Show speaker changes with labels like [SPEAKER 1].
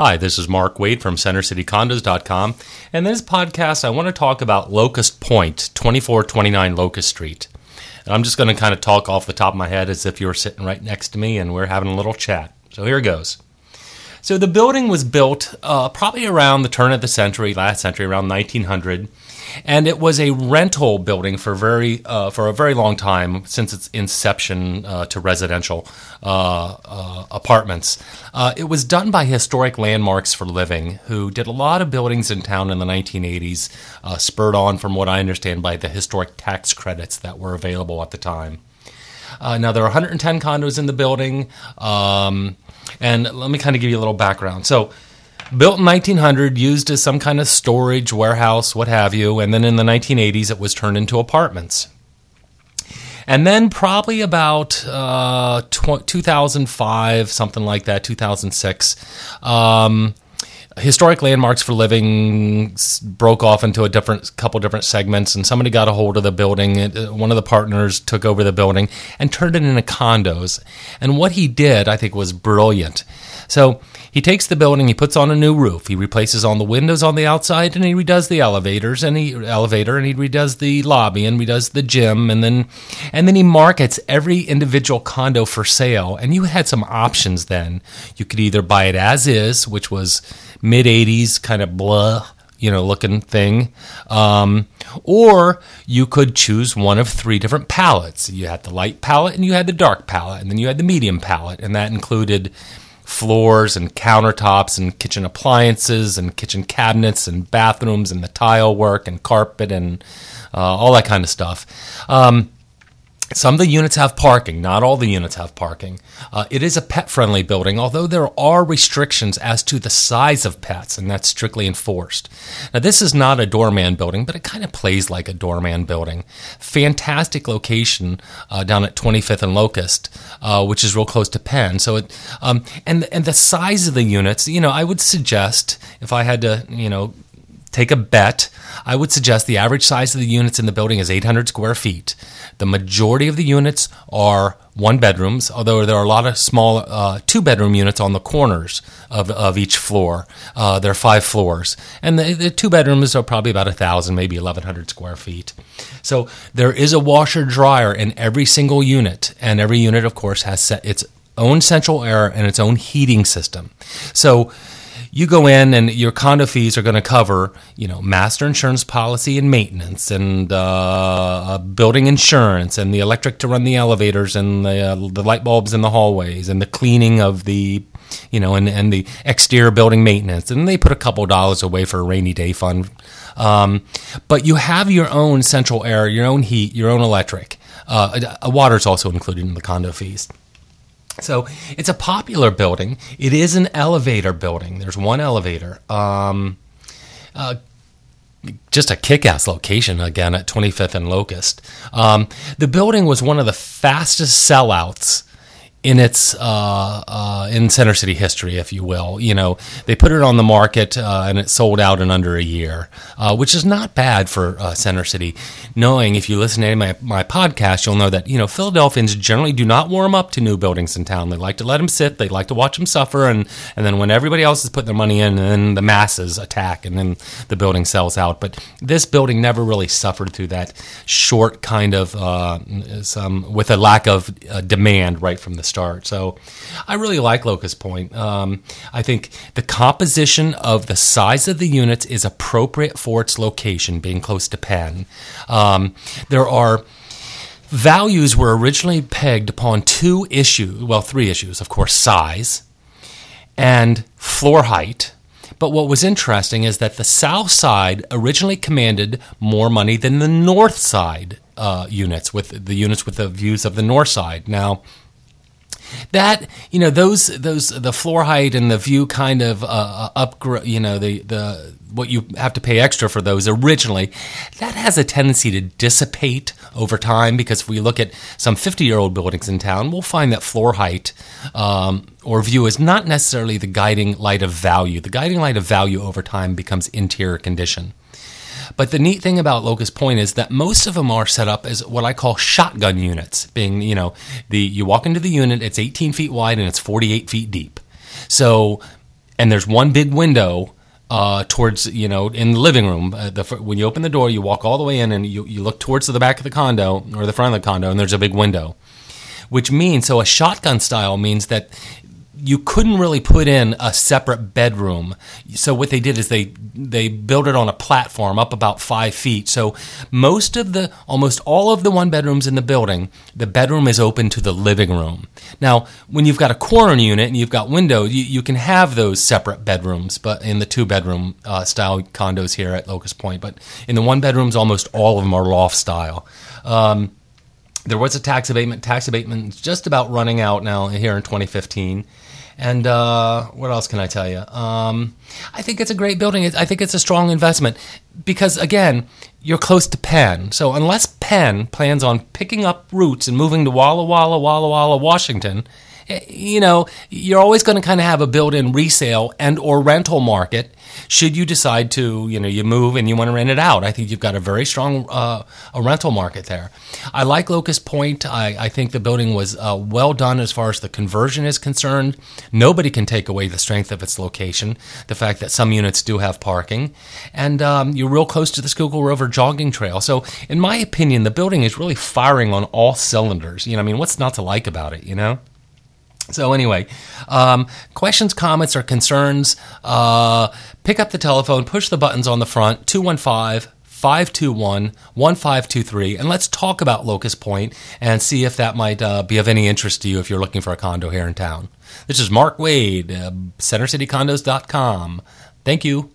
[SPEAKER 1] Hi, this is Mark Wade from CenterCityCondos.com. And in this podcast, I want to talk about Locust Point, 2429 Locust Street. And I'm just going to kind of talk off the top of my head as if you were sitting right next to me and we're having a little chat. So here goes. So the building was built uh, probably around the turn of the century, last century, around 1900 and it was a rental building for very uh, for a very long time since its inception uh, to residential uh, uh apartments. Uh, it was done by Historic Landmarks for Living, who did a lot of buildings in town in the 1980s, uh, spurred on from what I understand by the historic tax credits that were available at the time. now there are 110 condos in the building, um, and let me kind of give you a little background. So built in 1900, used as some kind of storage, warehouse, what have you, and then in the 1980s it was turned into apartments. And then probably about uh, 2005, something like that, 2006, um, historic landmarks for living broke off into a different couple different segments and somebody got a hold of the building uh, one of the partners took over the building and turned it into condos and what he did i think was brilliant so he takes the building, he puts on a new roof, he replaces all the windows on the outside, and he redoes the elevators and he elevator, and he redoes the lobby and redoes the gym, and then and then he markets every individual condo for sale. And you had some options then. You could either buy it as is, which was mid '80s kind of blah you know, looking thing. Um, or you could choose one of three different palettes. You had the light palette and you had the dark palette, and then you had the medium palette, and that included floors and countertops and kitchen appliances and kitchen cabinets and bathrooms and the tile work and carpet and uh, all that kind of stuff. Um, some of the units have parking, not all the units have parking. Uh, it is a pet friendly building, although there are restrictions as to the size of pets, and that's strictly enforced. Now, this is not a doorman building, but it kind of plays like a doorman building. Fantastic location uh, down at 25th and Locust, uh, which is real close to Penn. So, it, um, and, and the size of the units, you know, I would suggest if I had to, you know, take a bet, I would suggest the average size of the units in the building is 800 square feet. The majority of the units are one bedrooms, although there are a lot of small uh, two bedroom units on the corners of, of each floor. Uh, there are five floors, and the, the two bedrooms are probably about a thousand, maybe 1,100 square feet. So there is a washer dryer in every single unit, and every unit, of course, has its own central air and its own heating system. So you go in and your condo fees are going to cover, you know, master insurance policy and maintenance and uh, building insurance and the electric to run the elevators and the, uh, the light bulbs in the hallways and the cleaning of the, you know, and, and the exterior building maintenance. And they put a couple dollars away for a rainy day fund. Um, but you have your own central air, your own heat, your own electric. Uh, water is also included in the condo fees. So it's a popular building. It is an elevator building. There's one elevator. Um, uh, just a kick-ass location again at 25th and Locust. Um, the building was one of the fastest sellouts in its uh, uh, in Center City history, if you will. You know, they put it on the market uh, and it sold out in under a year, uh, which is not bad for uh, Center City. Knowing if you listen to my my podcast, you'll know that you know Philadelphians generally do not warm up to new buildings in town. They like to let them sit. They like to watch them suffer, and and then when everybody else is putting their money in, and then the masses attack, and then the building sells out. But this building never really suffered through that short kind of uh, some with a lack of demand right from the start. So I really like Locust Point. Um, I think the composition of the size of the units is appropriate for its location, being close to Penn. Um, there are values were originally pegged upon two issues, well, three issues, of course, size and floor height. But what was interesting is that the south side originally commanded more money than the north side uh, units, with the units with the views of the north side. Now, that you know those those the floor height and the view kind of uh, uh upgrade you know the the what you have to pay extra for those originally that has a tendency to dissipate over time because if we look at some 50 year old buildings in town we'll find that floor height um, or view is not necessarily the guiding light of value. The guiding light of value over time becomes interior condition but the neat thing about Locust Point is that most of them are set up as what I call shotgun units, being, you know, the you walk into the unit, it's 18 feet wide and it's 48 feet deep. So and there's one big window uh, towards you know in the living room. Uh, the, when you open the door, you walk all the way in and you, you look towards the back of the condo or the front of the condo, and there's a big window. Which means so a shotgun style means that you couldn't really put in a separate bedroom. So what they did is they they built it on a platform up about five feet. So most of the almost all of the one bedrooms in the building, the bedroom is open to the living room. Now, when you've got a corner unit and you've got windows, you, you can have those separate bedrooms, but in the two bedroom uh, style condos here at Locust Point. But in the one bedrooms, almost all of them are loft style. Um, there was a tax abatement. Tax abatement is just about running out now here in 2015. And uh, what else can I tell you? Um, I think it's a great building. I think it's a strong investment because, again, you're close to Penn. So unless Penn plans on picking up roots and moving to Walla Walla, Walla Walla, Washington, you know, you're always going to kind of have a built-in resale and or rental market should you decide to, you know, you move and you want to rent it out. I think you've got a very strong uh, a rental market there. I like Locust Point. I, I think the building was uh, well done as far as the conversion is concerned. Nobody can take away the strength of its location, the fact that some units do have parking, and um, you're real close to the Schuylkill River jogging trail. So, in my opinion, the building is really firing on all cylinders. You know, I mean, what's not to like about it? You know. So anyway, um, questions, comments, or concerns, uh, pick up the telephone, push the buttons on the front, 215 521 1523, and let's talk about Locust Point and see if that might uh, be of any interest to you if you're looking for a condo here in town. This is Mark Wade, uh, CenterCityCondos.com. Thank you.